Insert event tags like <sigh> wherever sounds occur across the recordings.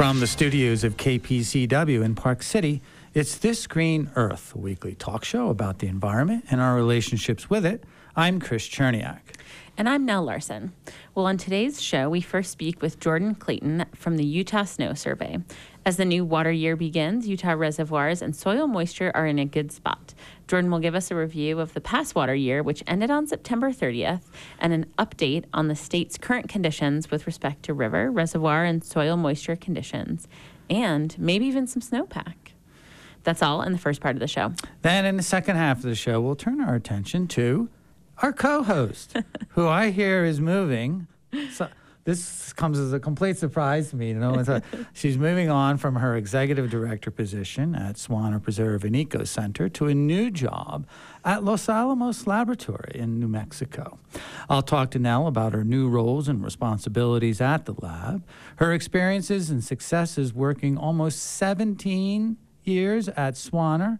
From the studios of KPCW in Park City, it's This Green Earth, a weekly talk show about the environment and our relationships with it. I'm Chris Cherniak. And I'm Nell Larson. Well, on today's show, we first speak with Jordan Clayton from the Utah Snow Survey. As the new water year begins, Utah reservoirs and soil moisture are in a good spot. Jordan will give us a review of the past water year, which ended on September 30th, and an update on the state's current conditions with respect to river, reservoir, and soil moisture conditions, and maybe even some snowpack. That's all in the first part of the show. Then, in the second half of the show, we'll turn our attention to our co-host, <laughs> who I hear is moving. So this comes as a complete surprise to me. You know, <laughs> she's moving on from her executive director position at Swaner Preserve and Ecocenter to a new job at Los Alamos Laboratory in New Mexico. I'll talk to Nell about her new roles and responsibilities at the lab, her experiences and successes working almost 17 years at Swaner,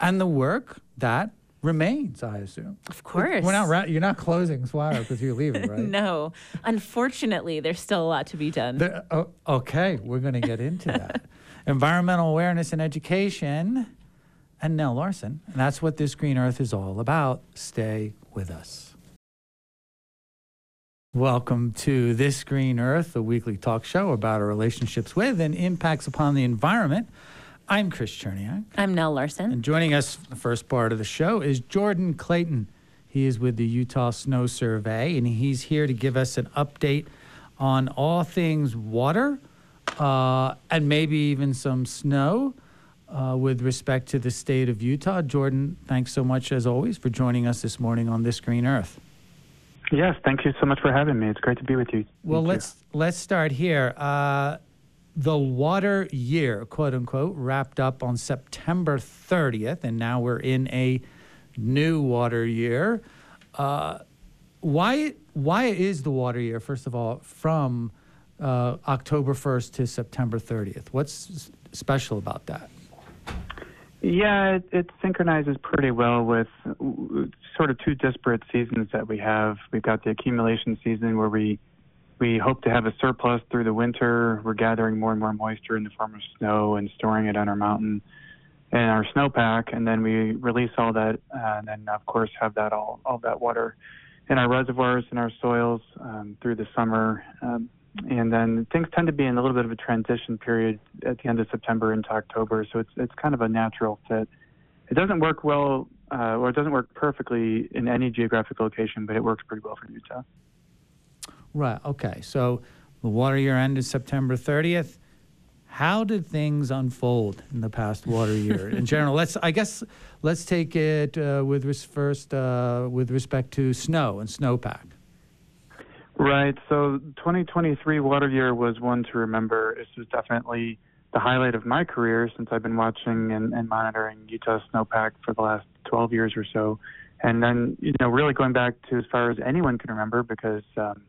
and the work that remains, I assume. Of course. We're not ra- you're not closing Swaner because you're leaving, <laughs> right? no. Unfortunately, there's still a lot to be done. There, oh, okay, we're going to get into that. <laughs> Environmental awareness and education, and Nell Larson. And that's what this Green Earth is all about. Stay with us. Welcome to This Green Earth, a weekly talk show about our relationships with and impacts upon the environment. I'm Chris Cherniak. I'm Nell Larson. And joining us for the first part of the show is Jordan Clayton. He is with the Utah Snow Survey, and he's here to give us an update on all things water uh, and maybe even some snow uh, with respect to the state of Utah. Jordan, thanks so much, as always, for joining us this morning on This Green Earth. Yes, thank you so much for having me. It's great to be with you. Well, Thank let's let's start here. Uh, the water year, quote unquote, wrapped up on September 30th, and now we're in a new water year. Uh, why why is the water year, first of all, from uh, October 1st to September 30th? What's special about that? Yeah, it, it synchronizes pretty well with sort of two disparate seasons that we have. We've got the accumulation season where we we hope to have a surplus through the winter. We're gathering more and more moisture in the form of snow and storing it on our mountain and our snowpack, and then we release all that, uh, and then of course have that all all that water in our reservoirs and our soils um, through the summer. Um, and then things tend to be in a little bit of a transition period at the end of September into October, so it's it's kind of a natural fit. It doesn't work well, uh, or it doesn't work perfectly in any geographic location, but it works pretty well for Utah. Right. Okay. So the water year ended September 30th. How did things unfold in the past water year in <laughs> general? Let's, I guess, let's take it uh, with res- first uh, with respect to snow and snowpack. Right. So 2023 water year was one to remember. This was definitely the highlight of my career since I've been watching and, and monitoring Utah snowpack for the last 12 years or so. And then, you know, really going back to as far as anyone can remember because um,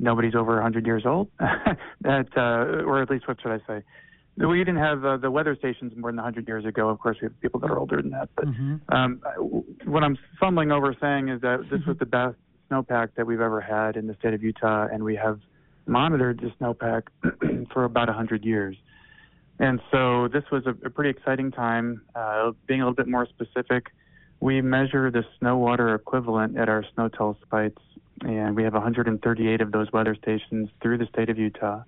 nobody's over 100 years old. <laughs> that, uh, or at least what should I say? We didn't have uh, the weather stations more than 100 years ago. Of course, we have people that are older than that. But Mm-hmm. um, what I'm fumbling over saying is that this was the best snowpack that we've ever had in the state of Utah, and we have monitored the snowpack <clears throat> for about 100 years. And so this was a, a pretty exciting time. Uh, being a little bit more specific, we measure the snow water equivalent at our SNOTEL sites, and we have 138 of those weather stations through the state of Utah.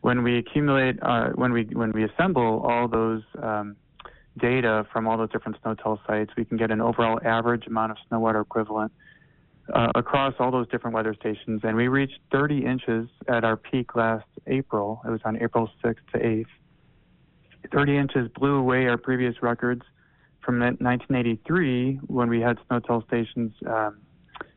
When we accumulate, uh, when we when we assemble all those um, data from all those different SNOTEL sites, we can get an overall average amount of snow water equivalent uh, across all those different weather stations. And we reached 30 inches at our peak last April. It was on April 6th to 8th. 30 inches blew away our previous records from 1983 when we had SNOTEL stations um,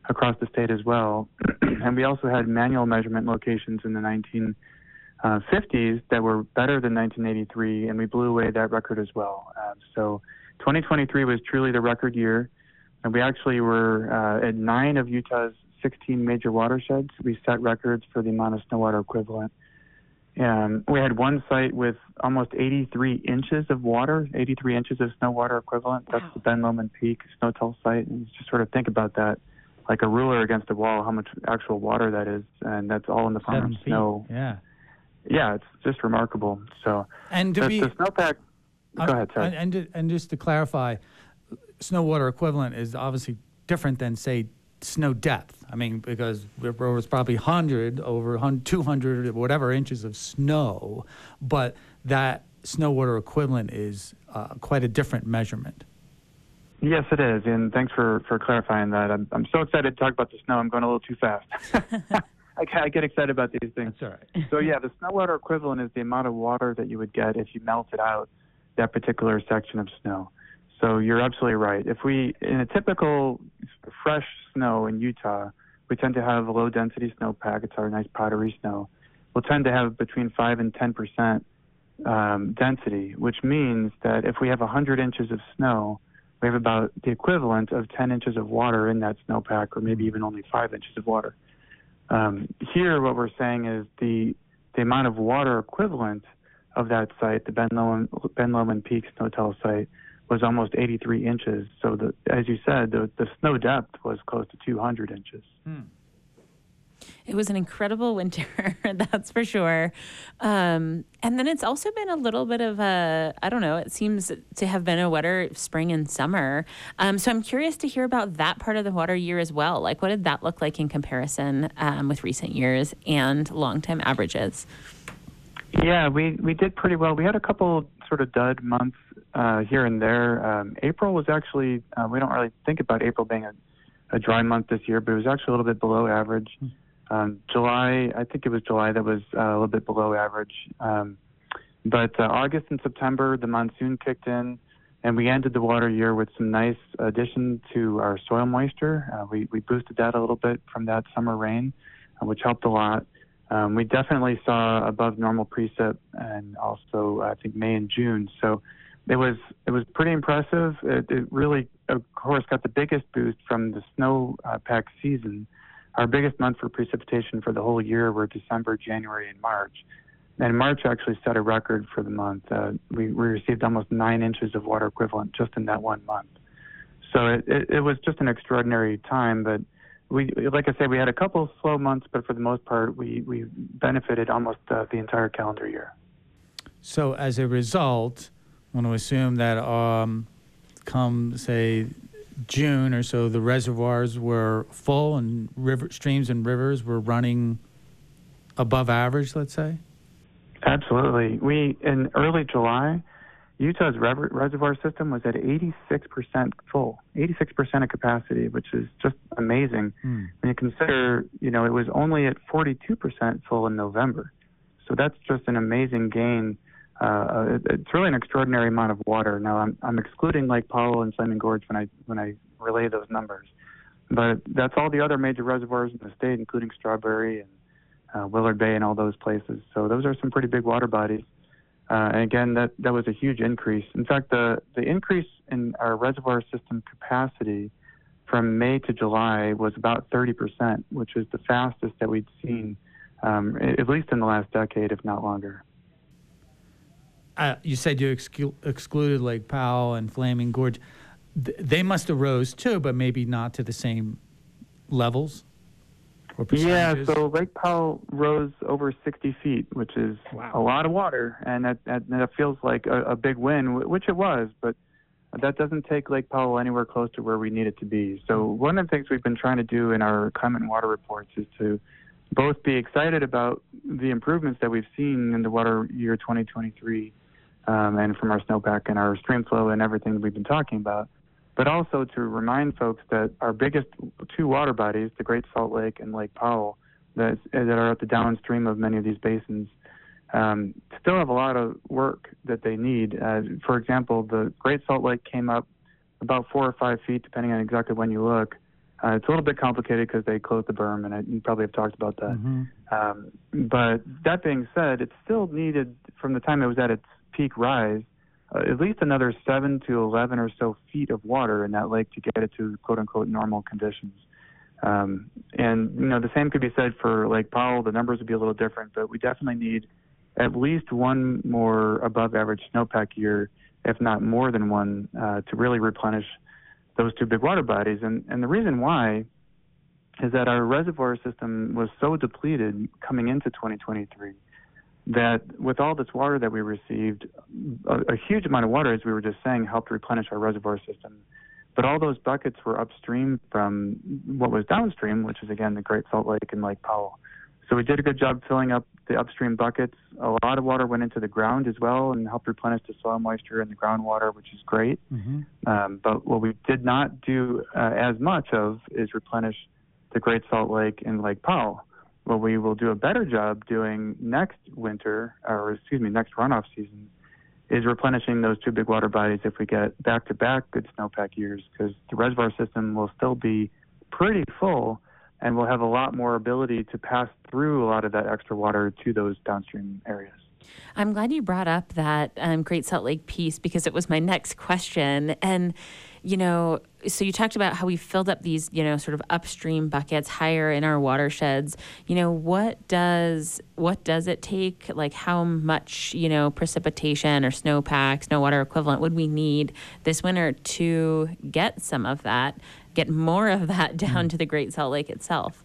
across the state as well. <clears throat> and we also had manual measurement locations in the 1950s that were better than 1983, and we blew away that record as well. Uh, so 2023 was truly the record year, and we actually were uh, at nine of Utah's 16 major watersheds. We set records for the amount of snow water equivalent. And we had one site with almost 83 inches of water, 83 inches of snow water equivalent. That's Wow. the Ben Lomond Peak SNOTEL site. And just sort of think about that, like a ruler against a wall, how much actual water that is, and that's all in the form Seven of feet. snow. Yeah. yeah, it's just remarkable. So And to the, be the snowpack. Um, Go ahead, sorry. And, and, and just to clarify, snow water equivalent is obviously different than, say, snow depth. I mean, because there was probably 100 over 200, whatever inches of snow, but that snow water equivalent is uh, quite a different measurement. Yes, it is, and thanks for, for clarifying that. I'm, I'm so excited to talk about the snow. I'm going a little too fast. <laughs> I, get- I get excited about these things. That's all right. So yeah, the snow water equivalent is the amount of water that you would get if you melted out that particular section of snow. So you're absolutely right. If we in a typical fresh snow in Utah, we tend to have a low density snowpack. It's our nice powdery snow. We'll tend to have between five and ten percent um, density, which means that if we have 100 inches of snow, we have about the equivalent of 10 inches of water in that snowpack, or maybe even only five inches of water. Um, here, what we're saying is the the amount of water equivalent of that site, the Ben Lomond, ben Lomond Peak SNOTEL site, was almost 83 inches. So, the, as you said, the, the snow depth was close to 200 inches. It was an incredible winter, <laughs> that's for sure. Um, and then it's also been a little bit of a, I don't know, it seems to have been a wetter spring and summer. Um, so I'm curious to hear about that part of the water year as well. Like, what did that look like in comparison um, with recent years and long time averages? Yeah, we we did pretty well. We had a couple sort of dud months uh, here and there. Um, April was actually uh, we don't really think about April being a, a dry month this year, but it was actually a little bit below average. Um, July, I think it was July that was uh, a little bit below average. Um, but uh, August and September, the monsoon kicked in, and we ended the water year with some nice addition to our soil moisture. Uh, we we boosted that a little bit from that summer rain, uh, which helped a lot. Um, we definitely saw above normal precip and also I think May and June. So it was it was pretty impressive. It, it really, of course, got the biggest boost from the snow uh, season. Our biggest month for precipitation for the whole year were December, January, and March. And March actually set a record for the month. Uh, we, we received almost nine inches of water equivalent just in that one month. So it, it, it was just an extraordinary time, but we, like I said, we had a couple slow months, but for the most part, we, we benefited almost uh, the entire calendar year. So as a result, I want to assume that um, come say June or so, the reservoirs were full and river streams and rivers were running above average. Let's say. Absolutely. We in early July, Utah's rever- reservoir system was at 86% full, 86% of capacity, which is just amazing. Hmm. When you consider, you know, it was only at 42% full in November. So that's just an amazing gain. Uh, it, it's really an extraordinary amount of water. Now I'm, I'm excluding Lake Powell and Flaming Gorge when I when I relay those numbers, but that's all the other major reservoirs in the state, including Strawberry and uh, Willard Bay and all those places. So those are some pretty big water bodies. Uh, and again, that, that was a huge increase. In fact, the, the increase in our reservoir system capacity from May to July was about 30%, which is the fastest that we'd seen, um, at least in the last decade, if not longer. Uh, you said you excu- excluded Lake Powell and Flaming Gorge. Th- they must have rose too, but maybe not to the same levels Yeah, so Lake Powell rose over 60 feet, which is Wow. a lot of water, and that, that, that feels like a, a big win, which it was, but that doesn't take Lake Powell anywhere close to where we need it to be. So one of the things we've been trying to do in our climate and water reports is to both be excited about the improvements that we've seen in the water year 2023 um, and from our snowpack and our stream flow and everything that we've been talking about, but also to remind folks that our biggest two water bodies, the Great Salt Lake and Lake Powell, that, that are at the downstream of many of these basins, um, still have a lot of work that they need. Uh, for example, the Great Salt Lake came up about four or five feet, depending on exactly when you look. Uh, it's a little bit complicated because they closed the berm, and I, you probably have talked about that. Mhm. Um, but that being said, it still needed, from the time it was at its peak rise, uh, at least another seven to 11 or so feet of water in that lake to get it to quote unquote normal conditions. Um, and, you know, the same could be said for Lake Powell. The numbers would be a little different, but we definitely need at least one more above average snowpack year, if not more than one, uh, to really replenish those two big water bodies. And, and the reason why is that our reservoir system was so depleted coming into 2023 that with all this water that we received, a, a huge amount of water, as we were just saying, helped replenish our reservoir system. But all those buckets were upstream from what was downstream, which is again the Great Salt Lake and Lake Powell. So we did a good job filling up the upstream buckets. A lot of water went into the ground as well and helped replenish the soil moisture and the groundwater, which is great. Mm-hmm. Um, but what we did not do uh, as much of is replenish the Great Salt Lake and Lake Powell. What we will do a better job doing next winter, or excuse me, next runoff season, is replenishing those two big water bodies if we get back to back good snowpack years, because the reservoir system will still be pretty full and we'll have a lot more ability to pass through a lot of that extra water to those downstream areas. I'm glad you brought up that um, Great Salt Lake piece because it was my next question. And, you know, so you talked about how we filled up these, you know, sort of upstream buckets higher in our watersheds. You know, what does what does it take? Like, how much, you know, precipitation or snowpack, snow water equivalent would we need this winter to get some of that, get more of that <laughs> down mm. to the Great Salt Lake itself?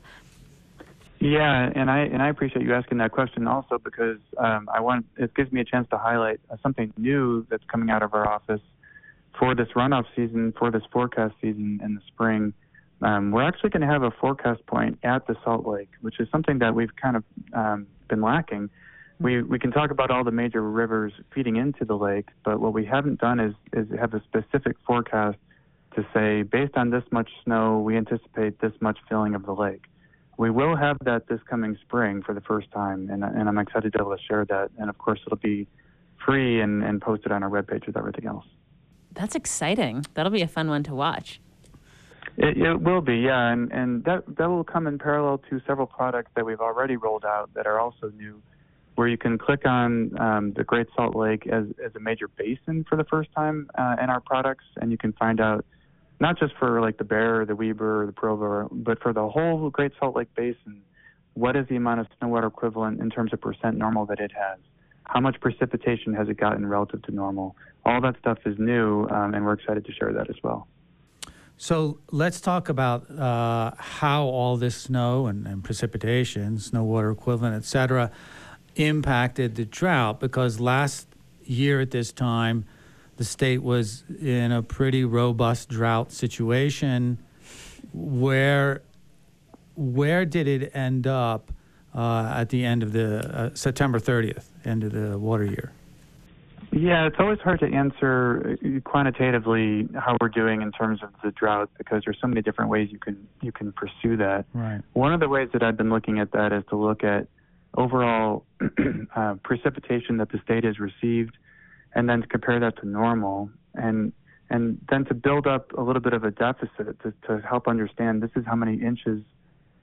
Yeah, and I and I appreciate you asking that question also because um, I want it gives me a chance to highlight uh, something new that's coming out of our office for this runoff season, for this forecast season in the spring. Um, we're actually going to have a forecast point at the Salt Lake, which is something that we've kind of um, been lacking. We we can talk about all the major rivers feeding into the lake, but what we haven't done is is have a specific forecast to say based on this much snow, we anticipate this much filling of the lake we will have that this coming spring for the first time, and, and I'm excited to be able to share that. And of course, it'll be free and, and posted on our webpage with everything else. That's exciting. That'll be a fun one to watch. It, it will be, yeah, and and that that will come in parallel to several products that we've already rolled out that are also new, where you can click on um, the Great Salt Lake as as a major basin for the first time uh, in our products, and you can find out not just for like the Bear or the Weber or the Provo, but for the whole Great Salt Lake Basin. What is the amount of snow water equivalent in terms of percent normal that it has? How much precipitation has it gotten relative to normal? All that stuff is new, um, and we're excited to share that as well. So let's talk about uh, how all this snow and, and, precipitation, snow water equivalent, et cetera, impacted the drought. Because last year at this time, the state was in a pretty robust drought situation. Where where did it end up uh, at the end of the uh, September 30th, end of the water year? Yeah, it's always hard to answer uh, quantitatively how we're doing in terms of the drought because there's so many different ways you can you can pursue that. Right. One of the ways that I've been looking at that is to look at overall <clears throat> uh, precipitation that the state has received and then to compare that to normal and and then to build up a little bit of a deficit to, to help understand this is how many inches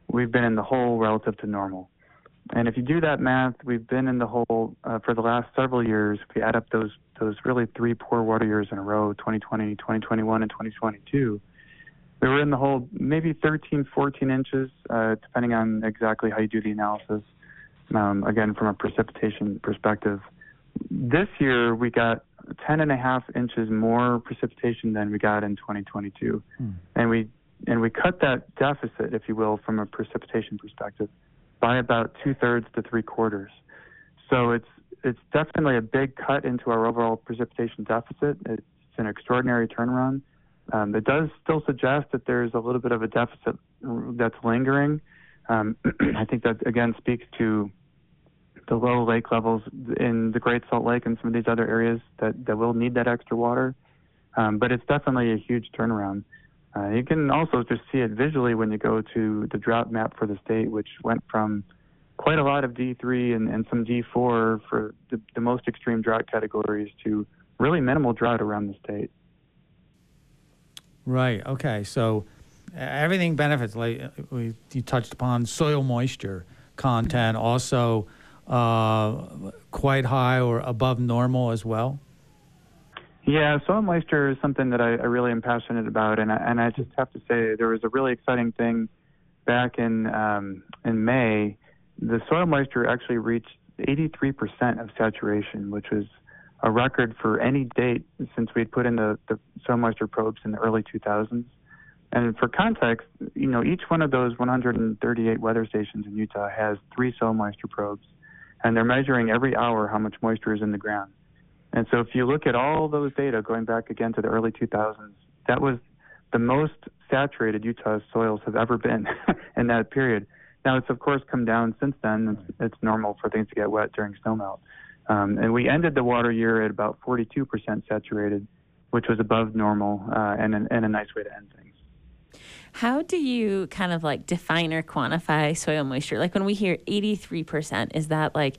we've been in the hole relative to normal. And if you do that math, we've been in the hole uh, for the last several years. If we add up those those really three poor water years in a row, 2020, 2021, and 2022, we were in the hole maybe 13, 14 inches, uh, depending on exactly how you do the analysis. Um, again, from a precipitation perspective this year we got 10 and a half inches more precipitation than we got in 2022. Hmm. And we and we cut that deficit, if you will, from a precipitation perspective by about two thirds to three quarters. So it's it's definitely a big cut into our overall precipitation deficit. It's an extraordinary turnaround. Um, it does still suggest that there's a little bit of a deficit that's lingering. Um, <clears throat> I think that again speaks to the low lake levels in the Great Salt Lake and some of these other areas that, that will need that extra water. Um, but it's definitely a huge turnaround. Uh, you can also just see it visually when you go to the drought map for the state, which went from quite a lot of D3 and, and some D4 for the, the most extreme drought categories to really minimal drought around the state. Right. Okay. So everything benefits. Like uh, we you touched upon soil moisture content, also uh, quite high or above normal as well? Yeah, soil moisture is something that I, I really am passionate about, and I, and I just have to say there was a really exciting thing back in um, in May. The soil moisture actually reached 83% of saturation, which was a record for any date since we'd put in the, the soil moisture probes in the early 2000s. And for context, you know, each one of those 138 weather stations in Utah has three soil moisture probes and they're measuring every hour how much moisture is in the ground. And so if you look at all those data going back again to the early 2000s, that was the most saturated Utah soils have ever been <laughs> in that period. Now it's of course come down since then. It's, it's normal for things to get wet during snowmelt. Um, and we ended the water year at about 42% saturated, which was above normal uh, and, and a nice way to end things. How do you kind of like define or quantify soil moisture? Like when we hear 83%, is that like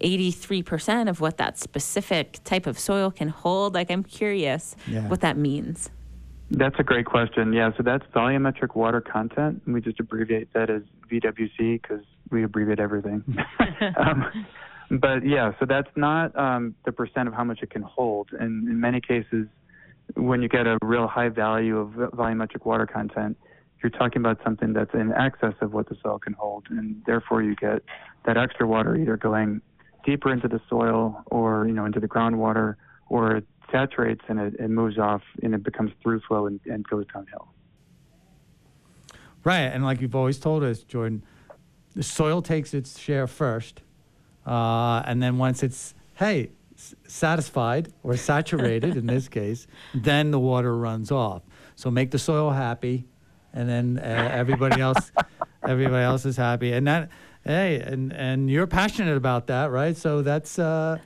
83% of what that specific type of soil can hold? Like I'm curious yeah. what that means. That's a great question. Yeah, so that's volumetric water content. We just abbreviate that as VWC because we abbreviate everything. <laughs> <laughs> um, but yeah, so that's not um, the percent of how much it can hold. And in many cases, when you get a real high value of volumetric water content, you're talking about something that's in excess of what the soil can hold, and therefore you get that extra water either going deeper into the soil or you know into the groundwater, or it saturates and it, it moves off and it becomes through flow and, and goes downhill. Right, and like you've always told us, Jordan, the soil takes its share first, uh, and then once it's hey satisfied or <laughs> saturated in this case, then the water runs off. So make the soil happy, and then uh, everybody else, everybody else is happy. And that, hey, and and you're passionate about that, right? So that's uh,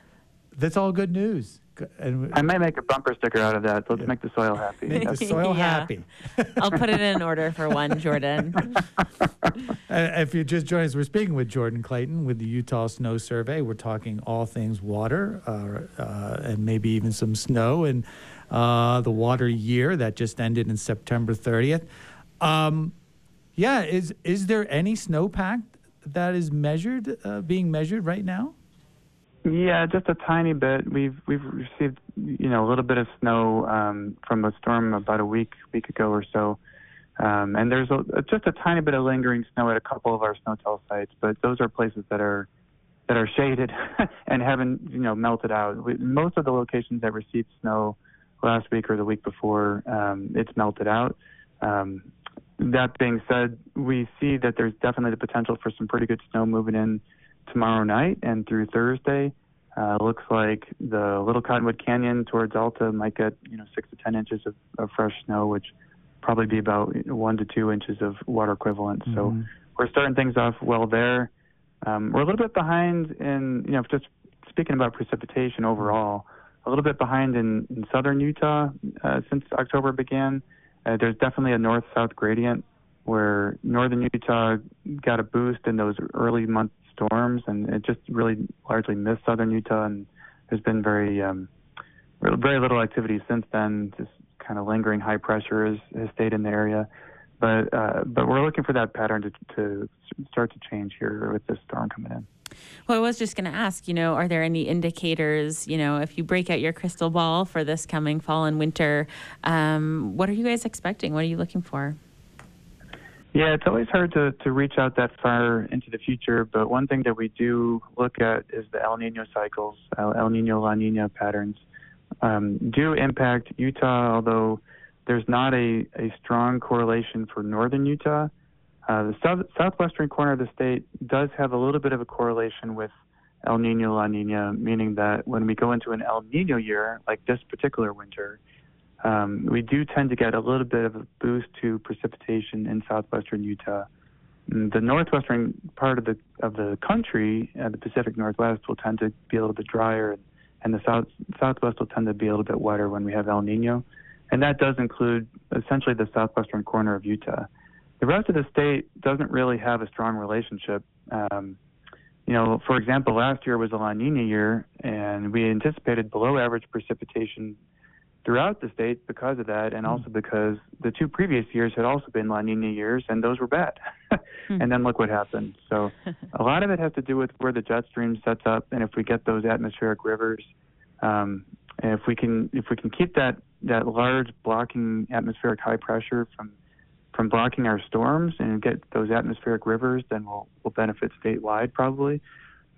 that's all good news. And I might make a bumper sticker out of that. Let's yeah. make the soil happy. Make the <laughs> soil yeah. happy. I'll put it in order for one, Jordan. <laughs> if you just joined us, we're speaking with Jordan Clayton with the Utah Snow Survey. We're talking all things water uh, uh, and maybe even some snow and uh, the water year that just ended in September 30th. Um, yeah, is is there any snowpack that is measured, uh, being measured right now? Yeah, just a tiny bit. We've we've received you know a little bit of snow um, from a storm about a week week ago or so, um, and there's a, just a tiny bit of lingering snow at a couple of our SNOTEL sites, but those are places that are that are shaded <laughs> and haven't you know melted out. We, most of the locations that received snow last week or the week before, um, it's melted out. Um, that being said, we see that there's definitely the potential for some pretty good snow moving in tomorrow night and through Thursday. Uh, looks like the Little Cottonwood Canyon towards Alta might get you know six to ten inches of, of fresh snow, which probably be about one to two inches of water equivalent. Mm-hmm. So we're starting things off well there. Um, we're a little bit behind in you know just speaking about precipitation overall, a little bit behind in, in southern Utah uh, since October began. Uh, there's definitely a north-south gradient where northern Utah got a boost in those early month storms, and it just really largely missed southern Utah, and there's been very um, very little activity since then. Just kind of lingering high pressure has, has stayed in the area, but uh, but we're looking for that pattern to to start to change here with this storm coming in. Well, I was just going to ask, you know, are there any indicators, you know, if you break out your crystal ball for this coming fall and winter, um, what are you guys expecting? What are you looking for? Yeah, it's always hard to, to reach out that far into the future, but one thing that we do look at is the El Nino cycles, El Nino La Nina patterns um, do impact Utah, although there's not a, a strong correlation for northern Utah. Uh, the south, southwestern corner of the state does have a little bit of a correlation with El Nino La Nina, meaning that when we go into an El Nino year, like this particular winter, um, we do tend to get a little bit of a boost to precipitation in southwestern Utah. Mm, the northwestern part of the of the country, uh, the Pacific Northwest, will tend to be a little bit drier, and the south southwest will tend to be a little bit wetter when we have El Nino, and that does include essentially the southwestern corner of Utah. The rest of the state doesn't really have a strong relationship. Um, you know, for example, last year was a La Nina year, and we anticipated below average precipitation throughout the state because of that, and also because the two previous years had also been La Nina years, and those were bad. <laughs> and then look what happened. So <laughs> a lot of it has to do with where the jet stream sets up, and if we get those atmospheric rivers, um, and if we can if we can keep that that large blocking atmospheric high pressure from from blocking our storms and get those atmospheric rivers, then we'll we'll benefit statewide probably.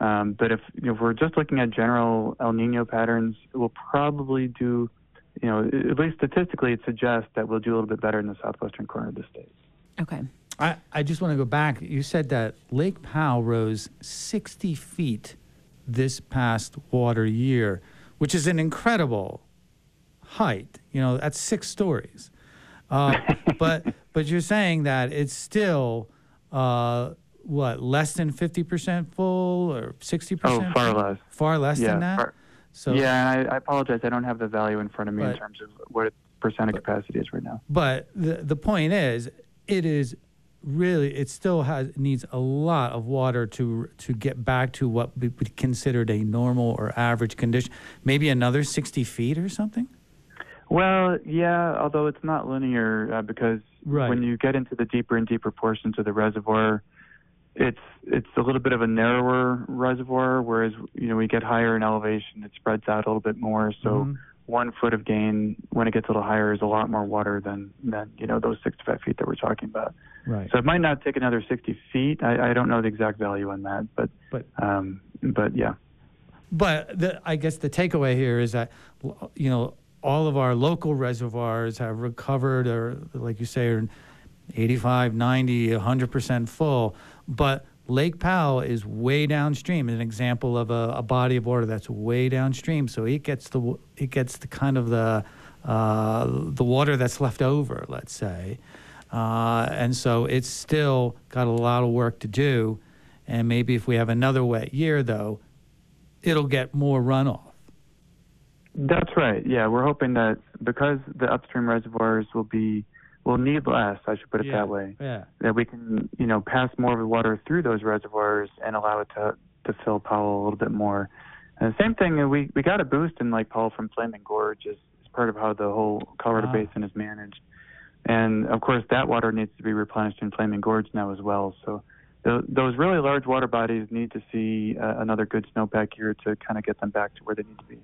Um, but if, you know, if we're just looking at general El Nino patterns, we'll probably do you know, at least statistically, it suggests that we'll do a little bit better in the southwestern corner of the state. Okay. I, I just want to go back. You said that Lake Powell rose 60 feet this past water year, which is an incredible height. You know, that's six stories. Uh, <laughs> but but you're saying that it's still uh, what less than fifty percent full or 60%? Oh, far less. Far less yeah. than that. far- so yeah, and I, I apologize. I don't have the value in front of me in terms of what percent of capacity is right now. But the the point is, it is really it still has needs a lot of water to to get back to what would be considered a normal or average condition. Maybe another sixty feet or something. Well, yeah, although it's not linear uh, because Right. when you get into the deeper and deeper portions of the reservoir, it's it's a little bit of a narrower reservoir, whereas you know we get higher in elevation, it spreads out a little bit more. So Mhm. one foot of gain when it gets a little higher is a lot more water than than you know those 65 feet that we're talking about. Right. So it might not take another 60 feet. I, I don't know the exact value on that, but But um, but yeah. But the, I guess the takeaway here is that, you know, all of our local reservoirs have recovered, or like you say, are 85, 90, 100% full. But Lake Powell is way downstream, an example of a, a body of water that's way downstream. So it gets the it gets the kind of the uh, the water that's left over, let's say, uh, and so it's still got a lot of work to do. And maybe if we have another wet year, though, it'll get more runoff. That's right. Yeah, we're hoping that because the upstream reservoirs will be will need less, I should put it Yeah. that way, Yeah. that we can you know pass more of the water through those reservoirs and allow it to to fill Powell a little bit more. And the same thing, we we got a boost in Lake Powell from Flaming Gorge as, as part of how the whole Colorado Ah. Basin is managed. And of course, that water needs to be replenished in Flaming Gorge now as well. So. tho- Those really large water bodies need to see uh, another good snowpack year to kind of get them back to where they need to be.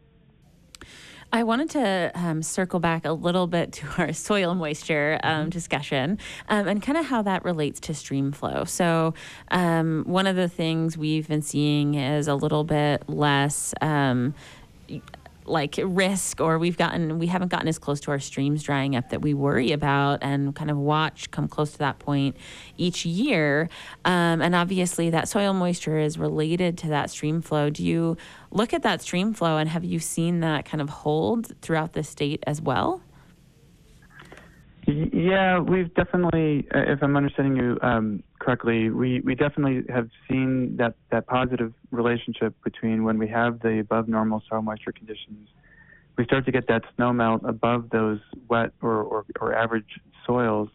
I wanted to um, circle back a little bit to our <laughs> soil moisture um, discussion um, and kind of how that relates to stream flow. So, um, one of the things we've been seeing is a little bit less. Like risk or we've gotten we haven't gotten as close to our streams drying up that we worry about and kind of watch come close to that point each year. Um, and obviously that soil moisture is related to that stream flow. Do you look at that stream flow and have you seen that kind of hold throughout the state as well Yeah, we've definitely, uh, if I'm understanding you um, correctly, we, we definitely have seen that, that positive relationship between when we have the above normal soil moisture conditions, we start to get that snow melt above those wet or, or, or average soils,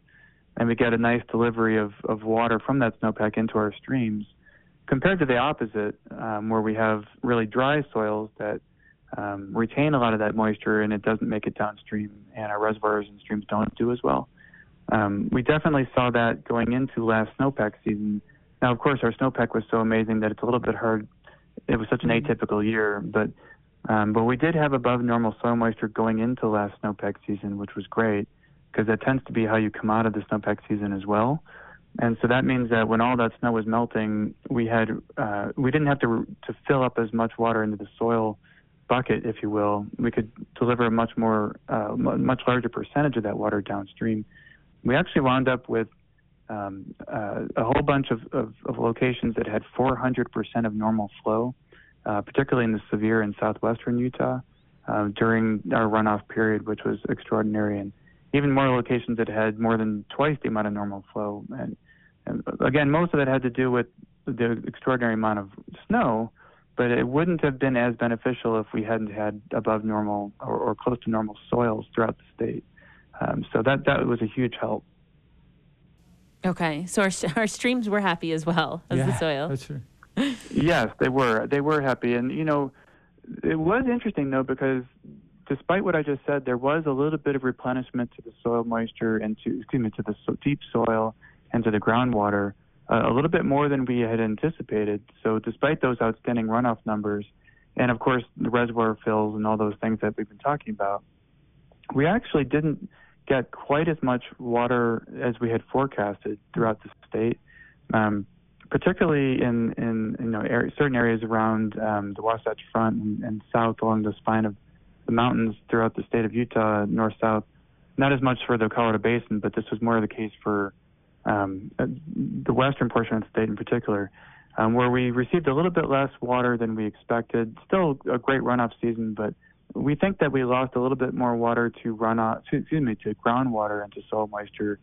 and we get a nice delivery of, of water from that snowpack into our streams, compared to the opposite, um, where we have really dry soils that um, retain a lot of that moisture and it doesn't make it downstream, and our reservoirs and streams don't do as well. Um, we definitely saw that going into last snowpack season. Now, of course, our snowpack was so amazing that it's a little bit hard. It was such an atypical year, but um, but we did have above normal soil moisture going into last snowpack season, which was great because that tends to be how you come out of the snowpack season as well. And so that means that when all that snow was melting, we had uh, we didn't have to to fill up as much water into the soil bucket, if you will. We could deliver a much more uh, much larger percentage of that water downstream. We actually wound up with um, uh, a whole bunch of, of, of locations that had 400% of normal flow, uh, particularly in the severe in southwestern Utah uh, during our runoff period, which was extraordinary, and even more locations that had more than twice the amount of normal flow. And, and again, most of it had to do with the extraordinary amount of snow, but it wouldn't have been as beneficial if we hadn't had above normal or, or close to normal soils throughout the state. Um, so that that was a huge help. okay so our, <laughs> our streams were happy as well as the soil That's true. <laughs> Yes, they were. They were happy, and you know, it was interesting though because despite what I just said, there was a little bit of replenishment to the soil moisture and to excuse me to the so deep soil and to the groundwater, a little bit more than we had anticipated. So despite those outstanding runoff numbers, and of course the reservoir fills and all those things that we've been talking about, we actually didn't get quite as much water as we had forecasted throughout the state. Um, particularly in in you know certain areas around um, the Wasatch Front and, and south along the spine of the mountains throughout the state of Utah, north south. Not as much for the Colorado Basin, but this was more the case for um, uh, the western portion of the state in particular. um, where we received a little bit less water than we expected. Still a great runoff season, but we think that we lost a little bit more water to runoff, excuse me, to groundwater and to soil moisture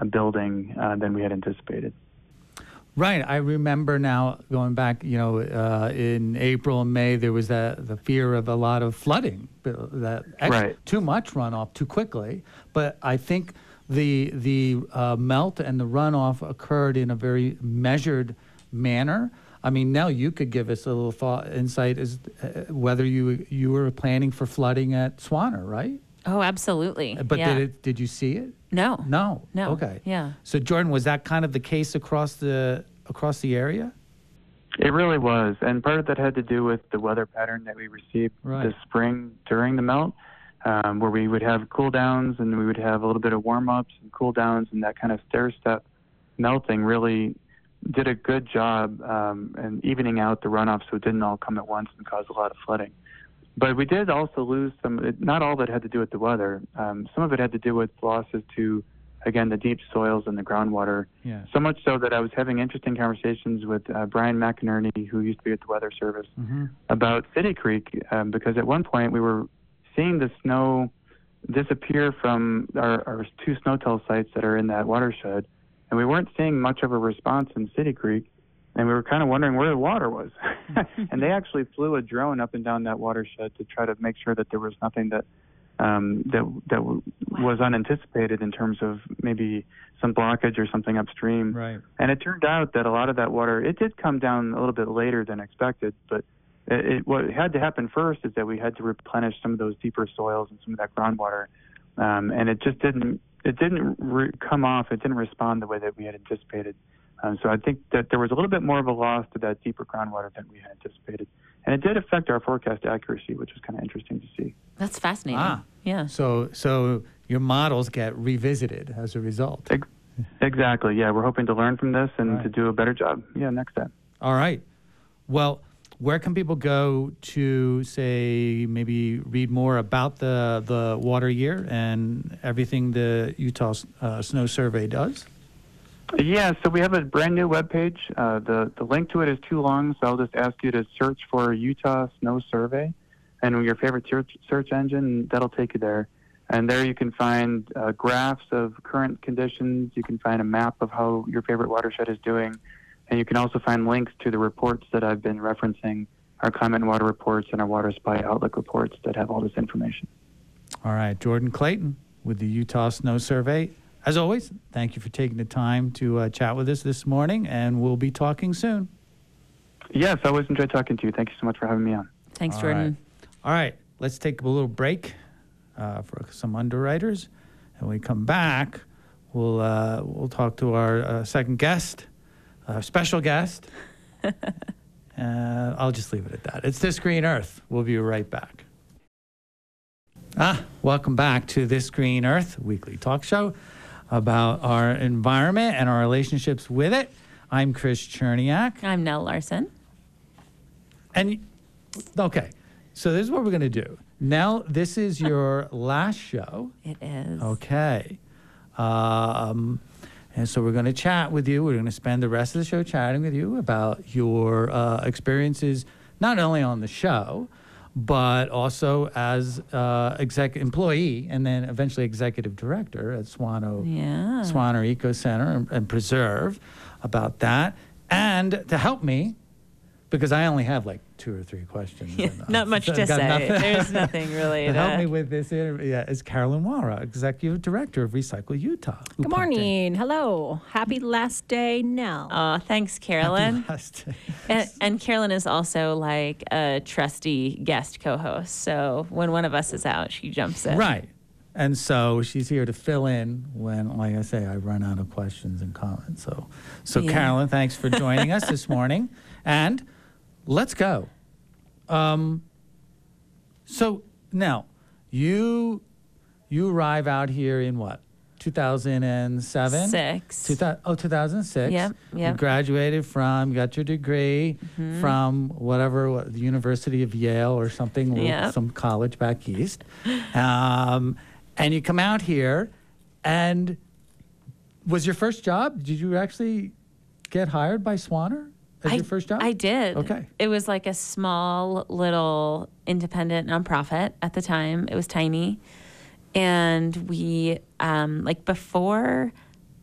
uh, building uh, than we had anticipated. Right. I remember now going back, you know, uh, in April and May, there was that, the fear of a lot of flooding, that ex- Right. too much runoff too quickly. But I think the, the uh, melt and the runoff occurred in a very measured manner. I mean, Nell, you could give us a little thought, insight as uh, whether you, you were planning for flooding at Swaner, right? Oh, absolutely. But yeah. did, it, did you see it? No. No. No. Okay. Yeah. So Jordan, was that kind of the case across the across the area? It really was, and part of that had to do with the weather pattern that we received Right. this spring during the melt, um, where we would have cool downs and we would have a little bit of warm ups and cool downs, and that kind of stair step melting really did a good job um, in evening out the runoff so it didn't all come at once and cause a lot of flooding. But we did also lose some. Not all of it had to do with the weather. Um, some of it had to do with losses to, again, the deep soils and the groundwater. Yeah. So much so that I was having interesting conversations with uh, Brian McInerney, who used to be at the Weather Service, Mm-hmm. about City Creek, um, because at one point we were seeing the snow disappear from our, our two SNOTEL sites that are in that watershed, and we weren't seeing much of a response in City Creek, and we were kind of wondering where the water was. <laughs> and they actually flew a drone up and down that watershed to try to make sure that there was nothing that um, that that w- was unanticipated in terms of maybe some blockage or something upstream. Right. And it turned out that a lot of that water, it did come down a little bit later than expected, but it, it, what had to happen first is that we had to replenish some of those deeper soils and some of that groundwater, um, and it just didn't, it didn't re- come off, it didn't respond the way that we had anticipated. Um, so I think that there was a little bit more of a loss to that deeper groundwater than we had anticipated, and it did affect our forecast accuracy, which was kind of interesting to see. That's fascinating. Ah. Yeah. So so your models get revisited as a result. Ex- Exactly. Yeah, we're hoping to learn from this and Right. to do a better job. Yeah, next time. All right. Well, where can people go to say maybe read more about the the water year and everything the Utah uh, Snow Survey does? Yeah, so we have a brand new webpage. Uh, the the link to it is too long, so I'll just ask you to search for Utah Snow Survey, and your favorite search engine. That'll take you there, and there you can find uh, graphs of current conditions. You can find a map of how your favorite watershed is doing, and you can also find links to the reports that I've been referencing, our climate and water reports and our water supply outlook reports that have all this information. All right, Jordan Clayton with the Utah Snow Survey. As always, thank you for taking the time to uh, chat with us this morning, and we'll be talking soon. Yes, I always enjoy talking to you. Thank you so much for having me on. Thanks, All Jordan. All right, let's take a little break uh, for some underwriters, and when we come back, we'll uh, we'll talk to our uh, second guest, special guest. <laughs> uh, I'll just leave it at that. It's this green Earth. We'll be right back. Ah, welcome back to this green Earth weekly talk show about our environment and our relationships with it. I'm Chris Cherniak. I'm Nell Larson. And okay, so this is what we're going to do. Now, this is your last show. It is. Okay. Um, and so we're going to chat with you. We're going to spend the rest of the show chatting with you about your uh, experiences, not only on the show, but also as uh, exec employee and then eventually executive director at Swano Yeah. Swaner Eco Center and, and Preserve about that. And to help me, because I only have like two or three questions. Yeah, uh, not much <laughs> so to I've say. nothing- There's nothing <laughs> really to to help me with this interview yeah, is Carolyn Wawra, Executive Director of Recycle Utah. Good popped morning. Hello. Happy last day, Nell. Aw, thanks, Happy Carolyn. last day. And, and Carolyn is also like a trusty guest co-host. So when one of us is out, she jumps in. Right. And so she's here to fill in when, like I say, I run out of questions and comments. So, so Yeah. Carolyn, thanks for joining us this <laughs> morning. And let's go. Um, so now, you you arrive out here in what? 2007? Six. Two oh, 2006. Yep, You graduated from, got your degree Mm-hmm. from whatever, what, the University of Yale or something, Yep. some college back east. Um, and you come out here, and was your first job, did you actually get hired by Swaner? As I, your first job? I did. Okay. It was like a small little independent nonprofit at the time. It was tiny. And we, um, like before,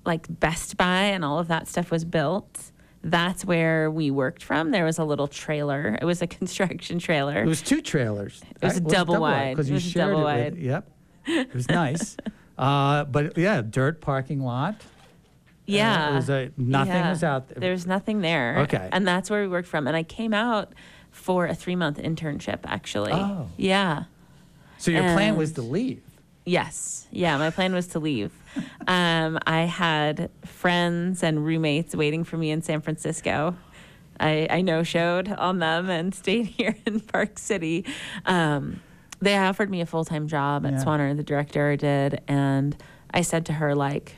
like Best Buy and all of that stuff was built, that's where we worked from. There was a little trailer. It was a <laughs> construction trailer. It was two trailers. It was right? double wide. because It you was shared double it wide. with. Yep. It was nice. <laughs> uh, but yeah, dirt parking lot. Yeah. it was a- nothing Yeah. was out there. There's nothing there. Okay. And that's where we worked from. And I came out for a three month internship, actually. Oh. Yeah. So your plan was to leave. Yes. Yeah. My plan was to leave. <laughs> Um, I had friends and roommates waiting for me in San Francisco. I, I no showed on them and <laughs> stayed here in Park City. Um, they offered me a full time job at Yeah. Swaner, the director did. And I said to her, like,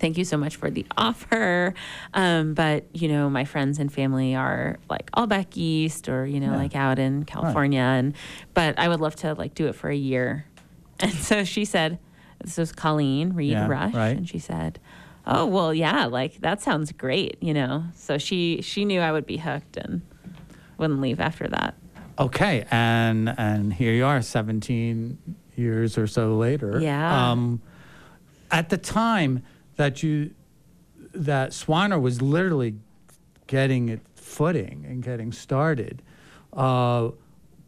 thank you so much for the offer. Um, but, you know, my friends and family are like all back east or, you know, Yeah. like out in California. And, but I would love to like do it for a year. <laughs> And so she said, this was Colleen Reed Yeah, Rush. right. And she said, oh, well, yeah, like that sounds great, you know? So she, she knew I would be hooked and wouldn't leave after that. Okay, and and here you are, 17 years or so later. Yeah. Um, at the time that you that Swaner was literally getting it footing and getting started, uh,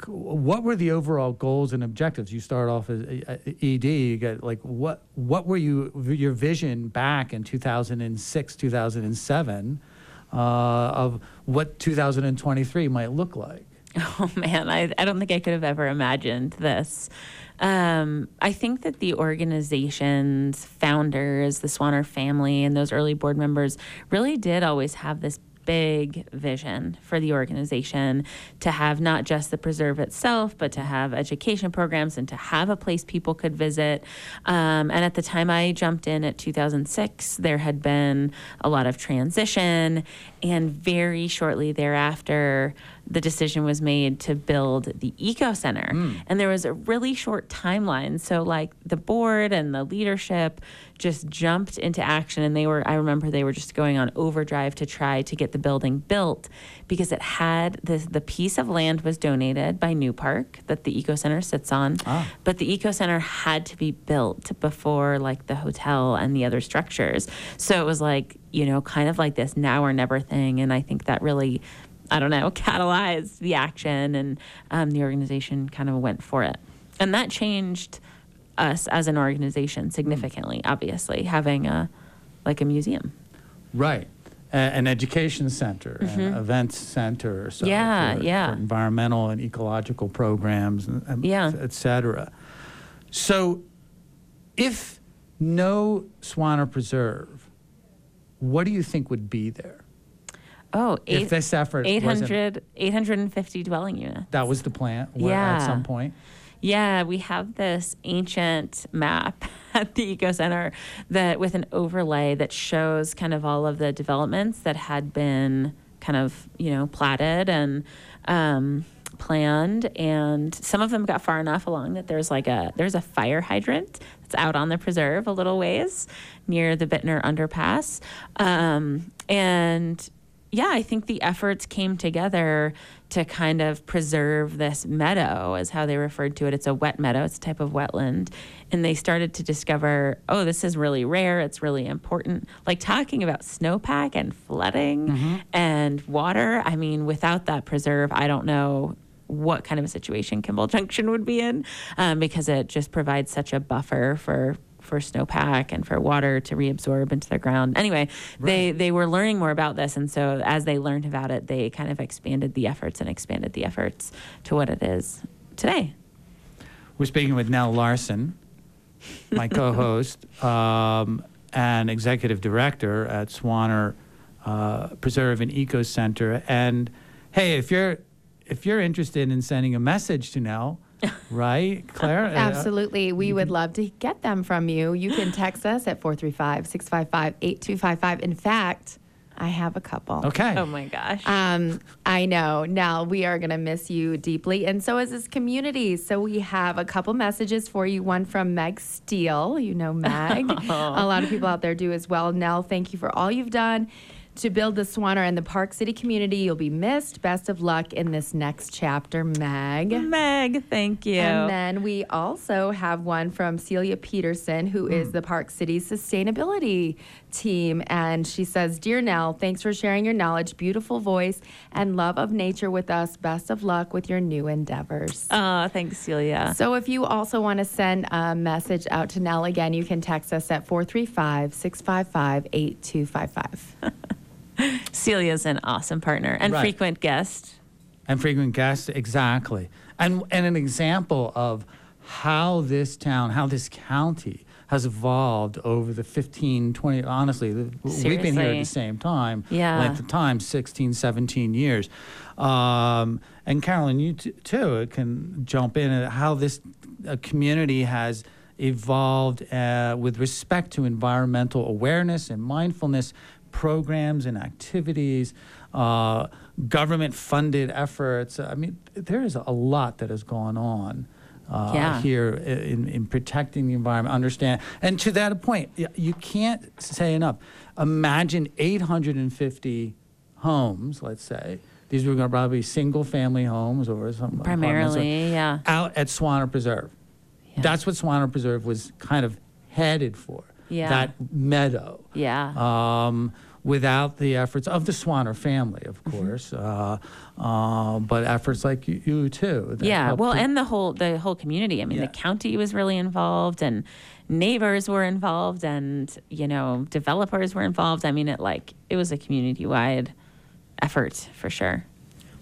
what were the overall goals and objectives? You start off as a- a- ED. You get like what what were you your vision back in 2006, 2007 uh, of what 2023 might look like? <laughs> Oh man, I, I don't think I could have ever imagined this. Um, I think that the organization's founders, the Swaner family, and those early board members really did always have this big vision for the organization to have not just the preserve itself, but to have education programs and to have a place people could visit. Um, and at the time I jumped in at 2006, there had been a lot of transition, and very shortly thereafter, the decision was made to build the eco center. Hmm. And there was a really short timeline. So like the board and the leadership just jumped into action. And they were i remember they were just going on overdrive to try to get the building built because it had this the piece of land was donated by Newpark that the eco center sits on. Ah. But the eco center had to be built before like the hotel and the other structures. So it was like you know kind of like this now or never thing. And i think that really I don't know, <laughs> catalyzed the action, and um, the organization kind of went for it. And that changed us as an organization significantly. Obviously, having a like a museum. Right. A- an education center, an events center, so Mm-hmm. Yeah, for, yeah. for environmental and ecological programs, and, and Yeah. et cetera. So, if no Swaner Preserve, what do you think would be there? Oh, if eight, this effort 800, 850 dwelling units. that was the plan wa- at some point. Yeah, we have this ancient map <laughs> at the Ecocenter that with an overlay that shows kind of all of the developments that had been kind of, you know, platted and um, planned and some of them got far enough along that there's like a there's a fire hydrant that's out on the preserve a little ways near the Bitner underpass. Um, and yeah, I think the efforts came together to kind of preserve this meadow, as how they referred to it. It's a wet meadow, it's a type of wetland. And they started to discover, oh, this is really rare, it's really important. Like talking about snowpack and flooding and water. I mean, without that preserve, I don't know what kind of a situation Kimball Junction would be in um, because it just provides such a buffer for for snowpack and for water to reabsorb into the ground. Anyway, they they were learning more about this, and so as they learned about it, they kind of expanded the efforts and expanded the efforts to what it is today. We're speaking with Nell Larson, my <laughs> co-host um, and executive director at Swaner uh, Preserve and Ecocenter. And hey, if you're if you're interested in sending a message to Nell, <laughs> right, Claire? <laughs> Absolutely. We would love to get them from you. You can text us at 435 655 8255. In fact, I have a couple. okay. Oh my gosh! Um, I know. Now we are going to miss you deeply, and so is this community. So we have a couple messages for you. One from Meg Steele. You know Meg. <laughs> a lot of people out there do as well. Nell, thank you for all you've done. To build the Swaner and the Park City community. You'll be missed. Best of luck in this next chapter, Meg. Meg, thank you. And then we also have one from Celia Peterson, who is hmm. the Park City Sustainability Team. And she says, Dear Nell, thanks for sharing your knowledge, beautiful voice, and love of nature with us. Best of luck with your new endeavors. oh, thanks, Celia. So, if you also want to send a message out to Nell again, you can text us at 435 655 8255. <laughs> Celia's an awesome partner and Right. frequent guest. and frequent guest, exactly and and an example of how this town how this county has evolved over the 15 20 honestly the, we've been here at the same time Yeah. length of time 16 17 years um, and carolyn you t- too can jump in at how this uh, community has evolved uh, with respect to environmental awareness and mindfulness programs and activities, uh, government funded efforts. I mean, there is a lot that has gone on. Uh, Yeah. Here in, in protecting the environment, understand, and to that point, you can't say enough. Imagine 850 homes, let's say. These were going to probably be single family homes or some apartments or- Primarily, yeah. out at Swaner Preserve. Yeah. That's what Swaner Preserve was kind of headed for. Yeah. That meadow. Yeah. Um, without the efforts of the Swaner family, of Mm-hmm. course, uh, uh, but efforts like you, you too. that yeah well to- and the whole the whole community i mean Yeah. the county was really involved and neighbors were involved and you know developers were involved i mean it like it was a community wide effort for sure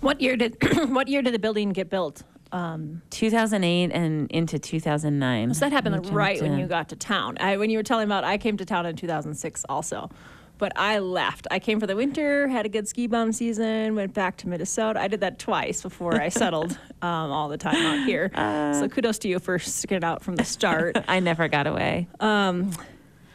What year did <clears throat> what year did the building get built? Um, 2008 and into 2009 so that happened like, right jumped when you got to town. I, when you were telling about, I came to town in 2006 also, but I left. I came for the winter, had a good ski bum season, went back to Minnesota. I did that twice before I settled <laughs> um, all the time out here. so kudos to you for sticking it out from the start. <laughs> i never got away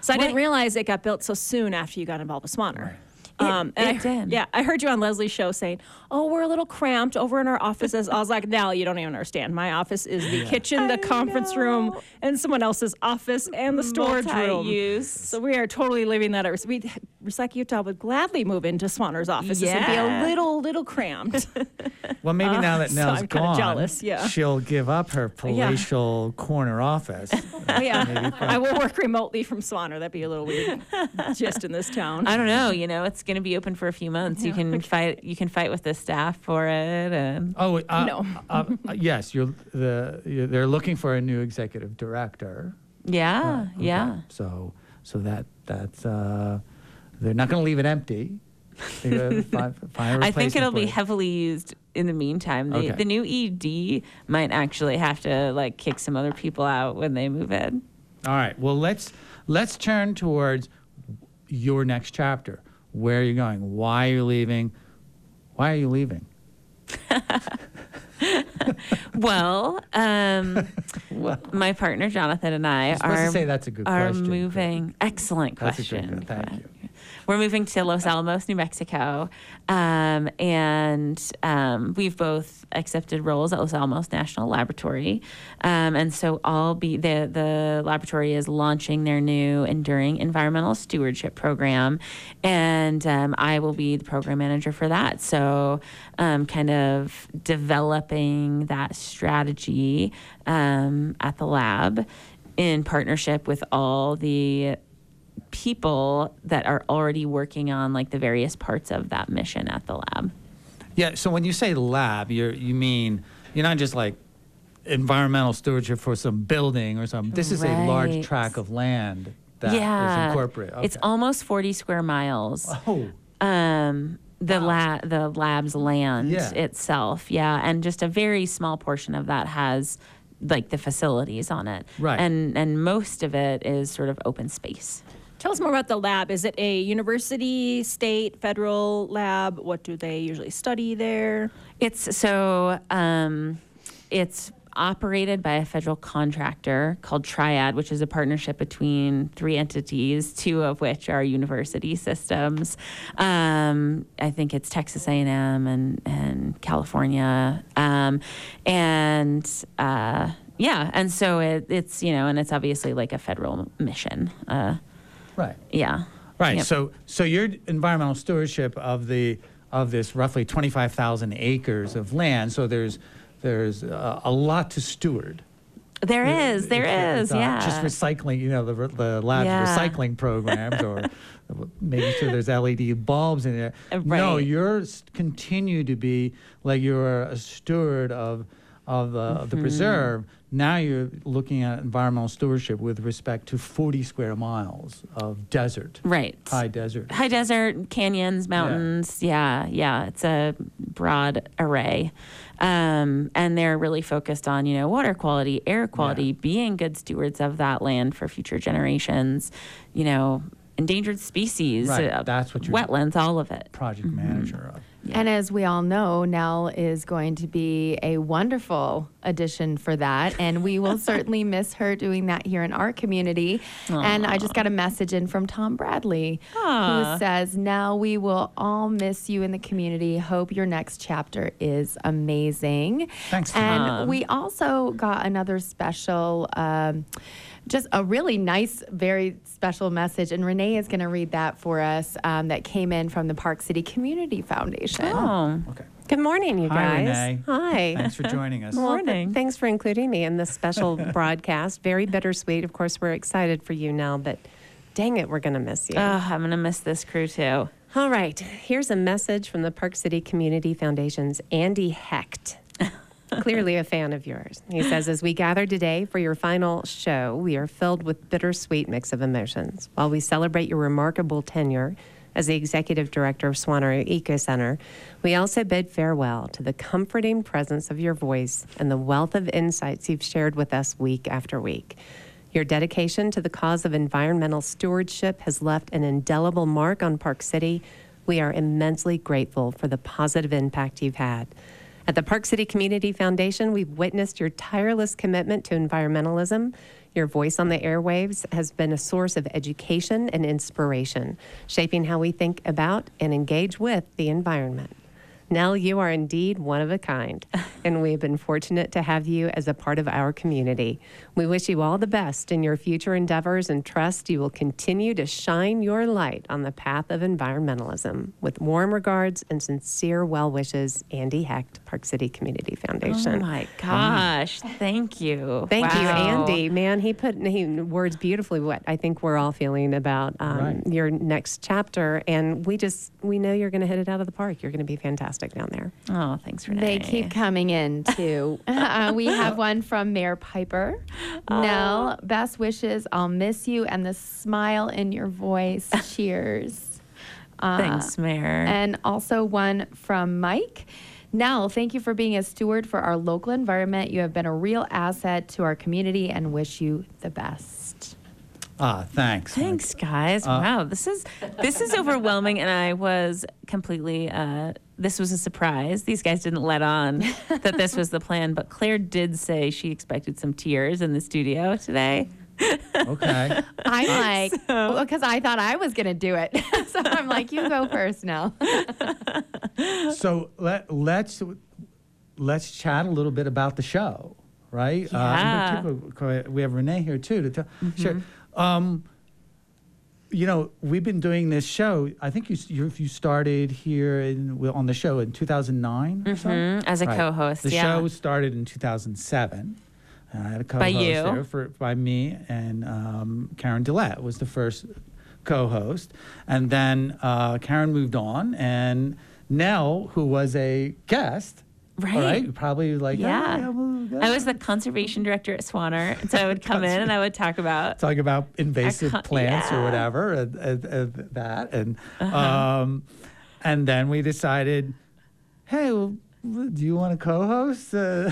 So I didn't realize it got built so soon after you got involved with Swaner. Um, It- and it I, did. Yeah, I heard you on Leslie's show saying, "Oh, we're a little cramped over in our offices." I was like, "Now you don't even understand. My office is the kitchen, the conference room, and someone else's office and the storage room. Multi-use. So we are totally living that. We Recycle Utah would gladly move into Swaner's office. This would be a little, little cramped. <laughs> well, maybe now that so Nell's I'm gone, jealous, yeah. she'll give up her <laughs> Yeah. palatial corner office. <laughs> Oh, yeah, I will work remotely from Swaner. That'd be a little weird, just in this town. I don't know. You know, it's going to be open for a few months. You can fight. You can fight with the staff for it, and Oh, uh, No. uh, uh, yes, you're the you're, they're looking for a new executive director. yeah, Okay. yeah. So so that that's uh, they're not going to leave it empty. They're <laughs> find, find a I think it'll be it. heavily used in the meantime. The, Okay. the new ED might actually have to like kick some other people out when they move in. All right. Well, let's let's turn towards your next chapter. Where are you going? Why are you leaving? Why are you leaving? <laughs> Well, um, <laughs> Well, my partner Jonathan and I are say that's a good are question, moving. Excellent good question. one. Thank you. We're moving to Los Alamos, New Mexico, um, and um, we've both accepted roles at Los Alamos National Laboratory, um, and so I'll be the the laboratory is launching their new enduring environmental stewardship program, and um, I will be the program manager for that. So, um, kind of developing that strategy um, at the lab in partnership with all the people that are already working on like the various parts of that mission at the lab. Yeah. So when you say lab, you you mean you're not just like environmental stewardship for some building or something. This is a large tract of land that is yeah, incorporated. it's almost 40 square miles. Oh. Um, the la- the lab's land Yeah. itself, yeah, and just a very small portion of that has like the facilities on it, Right. And and most of it is sort of open space. Tell us more about the lab. Is it a university, state, federal lab? What do they usually study there? It's so um, it's operated by a federal contractor called Triad, which is a partnership between three entities, two of which are university systems. Um, I think it's Texas A&M and and California, um, and uh, yeah, and so it, it's you know, and it's obviously like a federal mission. Uh, Right. yeah. Right. Yep. So so your environmental stewardship of the of this roughly 25,000 acres of land. So there's there's uh, a lot to steward. There is, there is, uh, yeah. Just recycling, you know, the, the lab's Yeah. recycling programs or <laughs> making sure there's LED bulbs in there. Uh, No, you're continue to be like you're a steward of of the, Mm-hmm. the preserve. Now you're looking at environmental stewardship with respect to 40 square miles of desert, right. high desert. High desert, canyons, mountains. Yeah, yeah. It's a broad array. Um, and they're really focused on, you know, water quality, air quality, Yeah. being good stewards of that land for future generations, you know, endangered species, Right, uh, that's what you're- wetlands, all of it. project manager of. And as we all know, Nell is going to be a wonderful addition for that. And we will <laughs> certainly miss her doing that here in our community. And I just got a message in from Tom Bradley Aw. who says, Nell, we will all miss you in the community. Hope your next chapter is amazing. Thanks, Tom. And we also got another special. Um, just a really nice, very special message. And Renee is going to read that for us um, that came in from the Park City Community Foundation. Oh, Okay. Good morning, you Hi, guys. Renee. Hi. Thanks for joining us. <laughs> Well, th- Morning. thanks for including me in this special <laughs> broadcast. Very bittersweet. Of course, we're excited for you now, but dang it, we're going to miss you. Ugh, I'm going to miss this crew too. All right. Here's a message from the Park City Community Foundation's Andy Hecht. Clearly a fan of yours. He says, As we gather today for your final show, we are filled with bittersweet mix of emotions. While we celebrate your remarkable tenure as the executive director of Swaner Eco Center, we also bid farewell to the comforting presence of your voice and the wealth of insights you've shared with us week after week. Your dedication to the cause of environmental stewardship has left an indelible mark on Park City. We are immensely grateful for the positive impact you've had. At the Park City Community Foundation, we've witnessed your tireless commitment to environmentalism. Your voice on the airwaves has been a source of education and inspiration, shaping how we think about and engage with the environment. Nell, you are indeed one of a kind, <laughs> and we have been fortunate to have you as a part of our community. We wish you all the best in your future endeavors and trust you will continue to shine your light on the path of environmentalism. With warm regards and sincere well wishes, Andy Hecht, Park City Community Foundation. Oh my gosh. Thank you. Thank you, Andy. Man, he put he words beautifully what I think we're all feeling about um, Right. your next chapter, and we just we know you're going to hit it out of the park. You're going to be fantastic down there. Oh, thanks, Renee. They keep coming in too. <laughs> <laughs> uh, we have one from Mayor Piper. Nell, best wishes. I'll miss you and the smile in your voice. <laughs> Cheers. Uh, Thanks, Mayor. And also one from Mike. Nell, thank you for being a steward for our local environment. You have been a real asset to our community and wish you the best. Ah, thanks. Thanks, guys. Uh, wow, this is this is overwhelming, and I was completely. Uh, this was a surprise. These guys didn't let on <laughs> that this was the plan, but Claire did say she expected some tears in the studio today. Okay. <laughs> I'm like, because I thought I was going to do it. <laughs> so I'm like, you go first now. so let let's let's chat a little bit about the show, right? Yeah. Uh, we have Renee here too to tell. Mm-hmm. Sure. Um, you know, we've been doing this show. I think you you, you started here in, on the show in 2009 or so. Mhm, as a Right. co-host, The yeah. show started in 2007. I had a co-host By you. there for by me and um, Karen Dillette was the first co-host, and then uh, Karen moved on, and Nell, who was a guest, all Right. probably like Yeah. "Oh, well, I was the conservation director at Swaner, and so I would come in and I would talk about. Talk about invasive con- plants or whatever, and, and, and that, and Uh-huh. um, and then we decided, hey, well, do you want to co-host? Uh,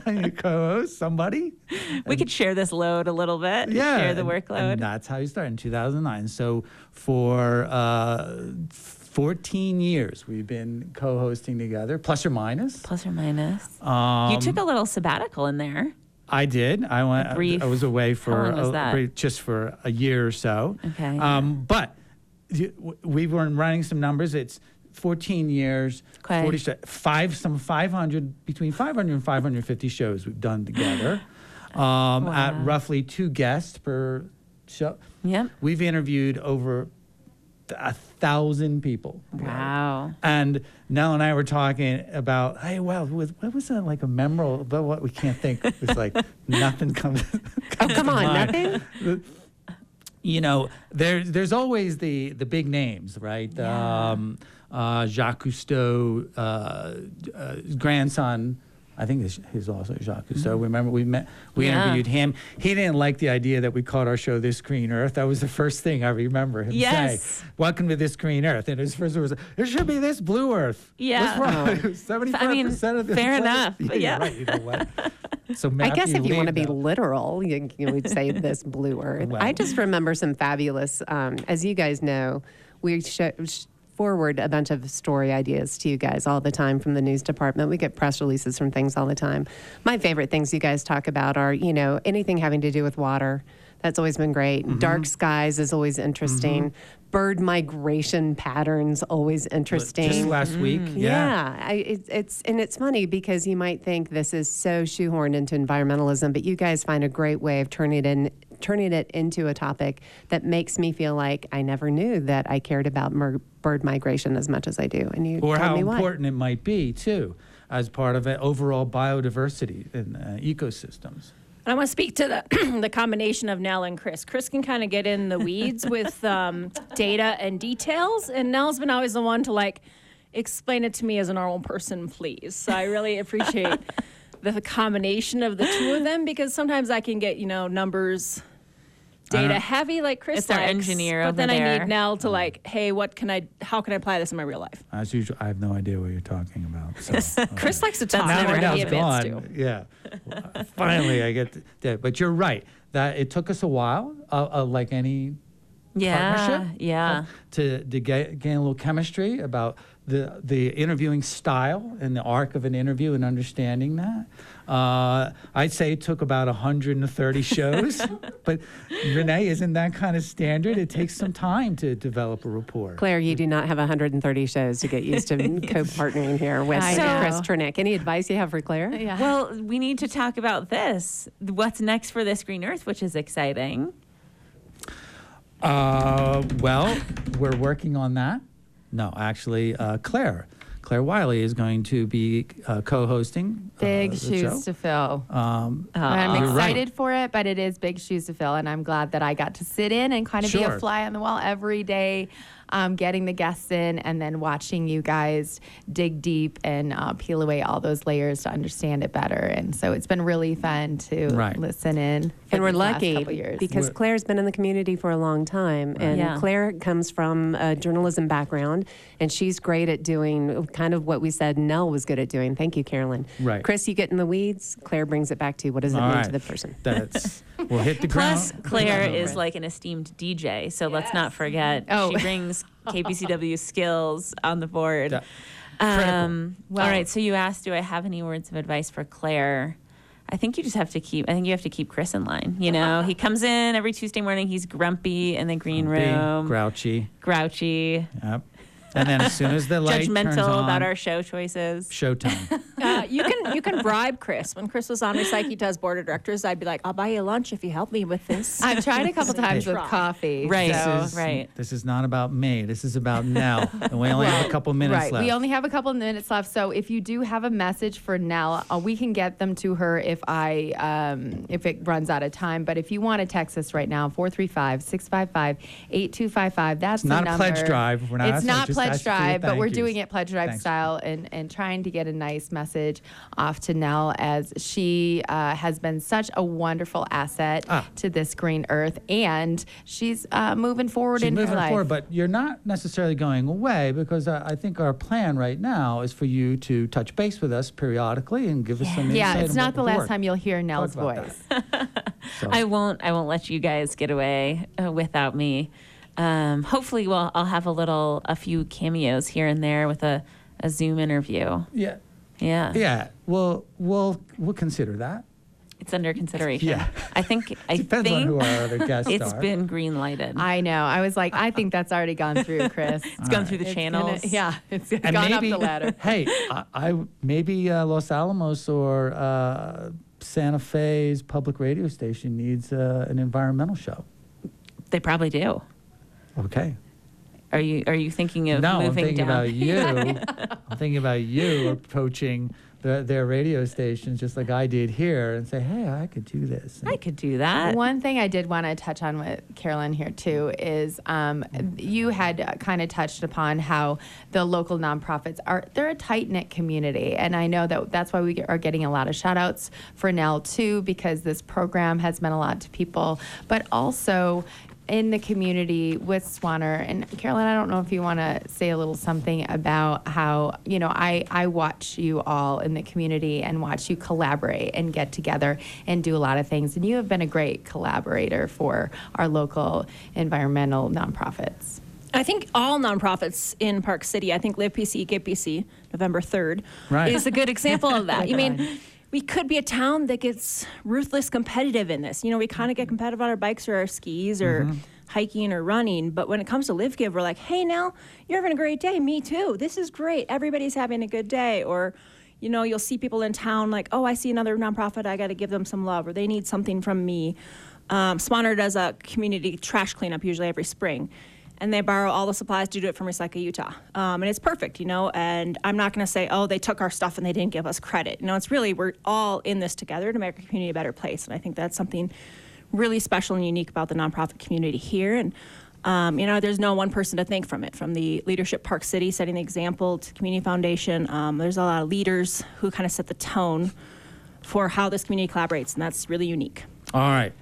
<laughs> co-host somebody? We could share this load a little bit. yeah, share the and- workload. And that's how you start in 2009. So for uh, 14 years, we've been co-hosting together, plus or minus. Plus or minus. Um, you took a little sabbatical in there. I did. I went. brief- I was away for long was a- just for a year or so. Okay. Um, but we were running some numbers. It's 14 years, Okay. 40 five some 500 between 500 and 550 shows we've done together. <sighs> Um, At roughly two guests per show. Yep. We've interviewed over a thousand people. Wow. And Nell and I were talking about, hey, well, was, what was that like a memorable, but what we can't think. It's like <laughs> nothing comes. <laughs> Oh, come on, mind. nothing? you know, there, there's always the, the big names, right? Um, uh, Jacques Cousteau, uh, uh, grandson, I think his, his also Jacques Cousteau. Remember, we met, we Yeah. interviewed him. He didn't like the idea that we called our show This Green Earth. That was the first thing I remember him Yes. say. Welcome to This Green Earth. And his first word was, it should be This Blue Earth. Yeah. <laughs> Seventy-five I mean, percent of the fair planet- enough, <laughs> Yeah, but you're yeah. right. You know what? So <laughs> I guess if you want to be literal, you, you would say this blue earth. Well. I just remember some fabulous, um, as you guys know, we sh- sh- forward a bunch of story ideas to you guys all the time from the news department. We get press releases from things all the time. My favorite things you guys talk about are, you know, anything having to do with water. That's always been great. Mm-hmm. Dark skies is always interesting. Bird migration patterns always interesting. Just last week, yeah. Yeah, I, it, it's and it's funny because you might think this is so shoehorned into environmentalism, but you guys find a great way of turning it in, turning it into a topic that makes me feel like I never knew that I cared about mer- bird migration as much as I do. And you or told how me why. important it might be too, as part of an overall biodiversity in uh, ecosystems. And I want to speak to the <clears throat> the combination of Nell and Chris. Chris can kind of get in the weeds with <laughs> um, data and details, and Nell's been always the one to like explain it to me as a normal person, please. So I really appreciate <laughs> the combination of the two of them because sometimes I can get you know numbers. I don't- Data heavy like Chris It's our likes, engineer but over then I need Nell to like, hey, what can I? How can I apply this in my real life? As usual, I have no idea what you're talking about. So, okay. <laughs> Chris likes to talk now more that he admits gone, to. yeah. Well, <laughs> Finally, I get that. But you're right. That it took us a while, uh, uh, like any Yeah. partnership, Yeah. to to get, gain a little chemistry about the the interviewing style and the arc of an interview and understanding that. Uh, I'd say it took about 130 <laughs> shows, but Renee, isn't that kind of standard? It takes some time to develop a rapport. Claire, you do not have 130 shows to get used to <laughs> co-partnering here with I Chris know. Cherniak. Any advice you have for Claire? Yeah. Well, we need to talk about this. What's next for this Green Earth, which is exciting. Uh, well, we're working on that. No, actually, uh, Claire, Claire Wiley is going to be uh, co-hosting. uh, big the shoes show. to fill. Um, I'm You're right. excited for it, but it is big shoes to fill, and I'm glad that I got to sit in and kind of be a fly on the wall every day, um, getting the guests in, and then watching you guys dig deep and uh, peel away all those layers to understand it better. And so it's been really fun to Right. listen in. For And we're these last lucky couple years. because We're- Claire's been in the community for a long time. And Yeah. Claire comes from a journalism background, and she's great at doing kind of what we said Nell was good at doing. Thank you, Carolyn. Right. Chris, you get in the weeds. Claire brings it back to you. What does it All mean right. to the person? That's <laughs> we'll hit the ground. Plus. Claire is running. like an esteemed DJ, so let's not forget Oh. she brings <laughs> KPCW skills on the board. That- critical. Um, Well- all right, so you asked, do I have any words of advice for Claire? I think you just have to keep. I think you have to keep Chris in line. You know, he comes in every Tuesday morning. He's grumpy in the green Grumpy, room, grouchy. grouchy, Yep. And then as soon as the light turns judgmental on, about our show choices. showtime. <laughs> Uh, you can you can bribe Chris. When Chris was on Recycle Utah's board of directors, I'd be like, I'll buy you lunch if you help me with this. <laughs> I've tried a couple times with coffee. Right. so- This is, right. This is not about me. This is about Nell, and we only have a couple minutes right. left. We only have a couple minutes left. So if you do have a message for Nell, uh, we can get them to her if I um, if it runs out of time. But if you want to text us right now, 435-655-8255. That's It's not the a pledge drive. We're not It's asking- not just pledge ask for your drive, but we're doing it pledge drive Thanks. style and and trying to get a nice message off to Nell as she uh, has been such a wonderful asset Ah. to this green earth, and she's uh, moving forward She's in moving her life. forward, but you're not necessarily going away because I, I think our plan right now is for you to touch base with us periodically and give us some insight. yeah, it's not the last work. time you'll hear Nell's voice. <laughs> So- I won't. I won't let you guys get away uh, without me. Um, hopefully, well, I'll have a little, a few cameos here and there with a, a Zoom interview. yeah, Yeah, yeah. We'll we'll we'll consider that. it's under consideration. Yeah. I think. <laughs> I Depends think on who our other guests <laughs> it's are. been green lighted. I know. I was like, I think that's already gone through, <laughs> Chris. It's gone through the It's gonna- channels. yeah, it's and gone maybe, up the ladder. hey, I, I maybe uh, Los Alamos or uh, Santa Fe's public radio station needs uh, an environmental show. They probably do. Okay. Are you are you thinking of no, I'm moving thinking down? about you. <laughs> I'm thinking about you approaching the, their radio stations just like I did here and say, hey, I could do this. And I could do that. One thing I did want to touch on with Carolyn here too is um, you had kind of touched upon how the local nonprofits are they're a tight knit community, and I know that that's why we are getting a lot of shout outs for Nell too because this program has meant a lot to people, but also in the community with Swaner. And Carolyn, I don't know if you want to say a little something about how, you know, I, I watch you all in the community and watch you collaborate and get together and do a lot of things. And you have been a great collaborator for our local environmental nonprofits. I think all nonprofits in Park City, I think Live PC, Give PC, November 3rd, Right. is a good example of that. <laughs> you Good mean, we could be a town that gets ruthless competitive in this. You know, we kind of get competitive on our bikes or our skis or hiking or running. But when it comes to Live Give, we're like, hey, now you're having a great day. Me too. This is great. Everybody's having a good day. Or, you know, you'll see people in town like, oh, I see another nonprofit. I got to give them some love or they need something from me. Um, Swaner does a community trash cleanup usually every spring and they borrow all the supplies to do it from Recycle Utah. Um, and it's perfect, you know. And I'm not going to say, oh, they took our stuff and they didn't give us credit. You know, it's really we're all in this together to make our community a better place. And I think that's something really special and unique about the nonprofit community here. And um, you know, there's no one person to thank from it. From the leadership Park City setting the example to Community Foundation, um, there's a lot of leaders who kind of set the tone for how this community collaborates, and that's really unique. All right.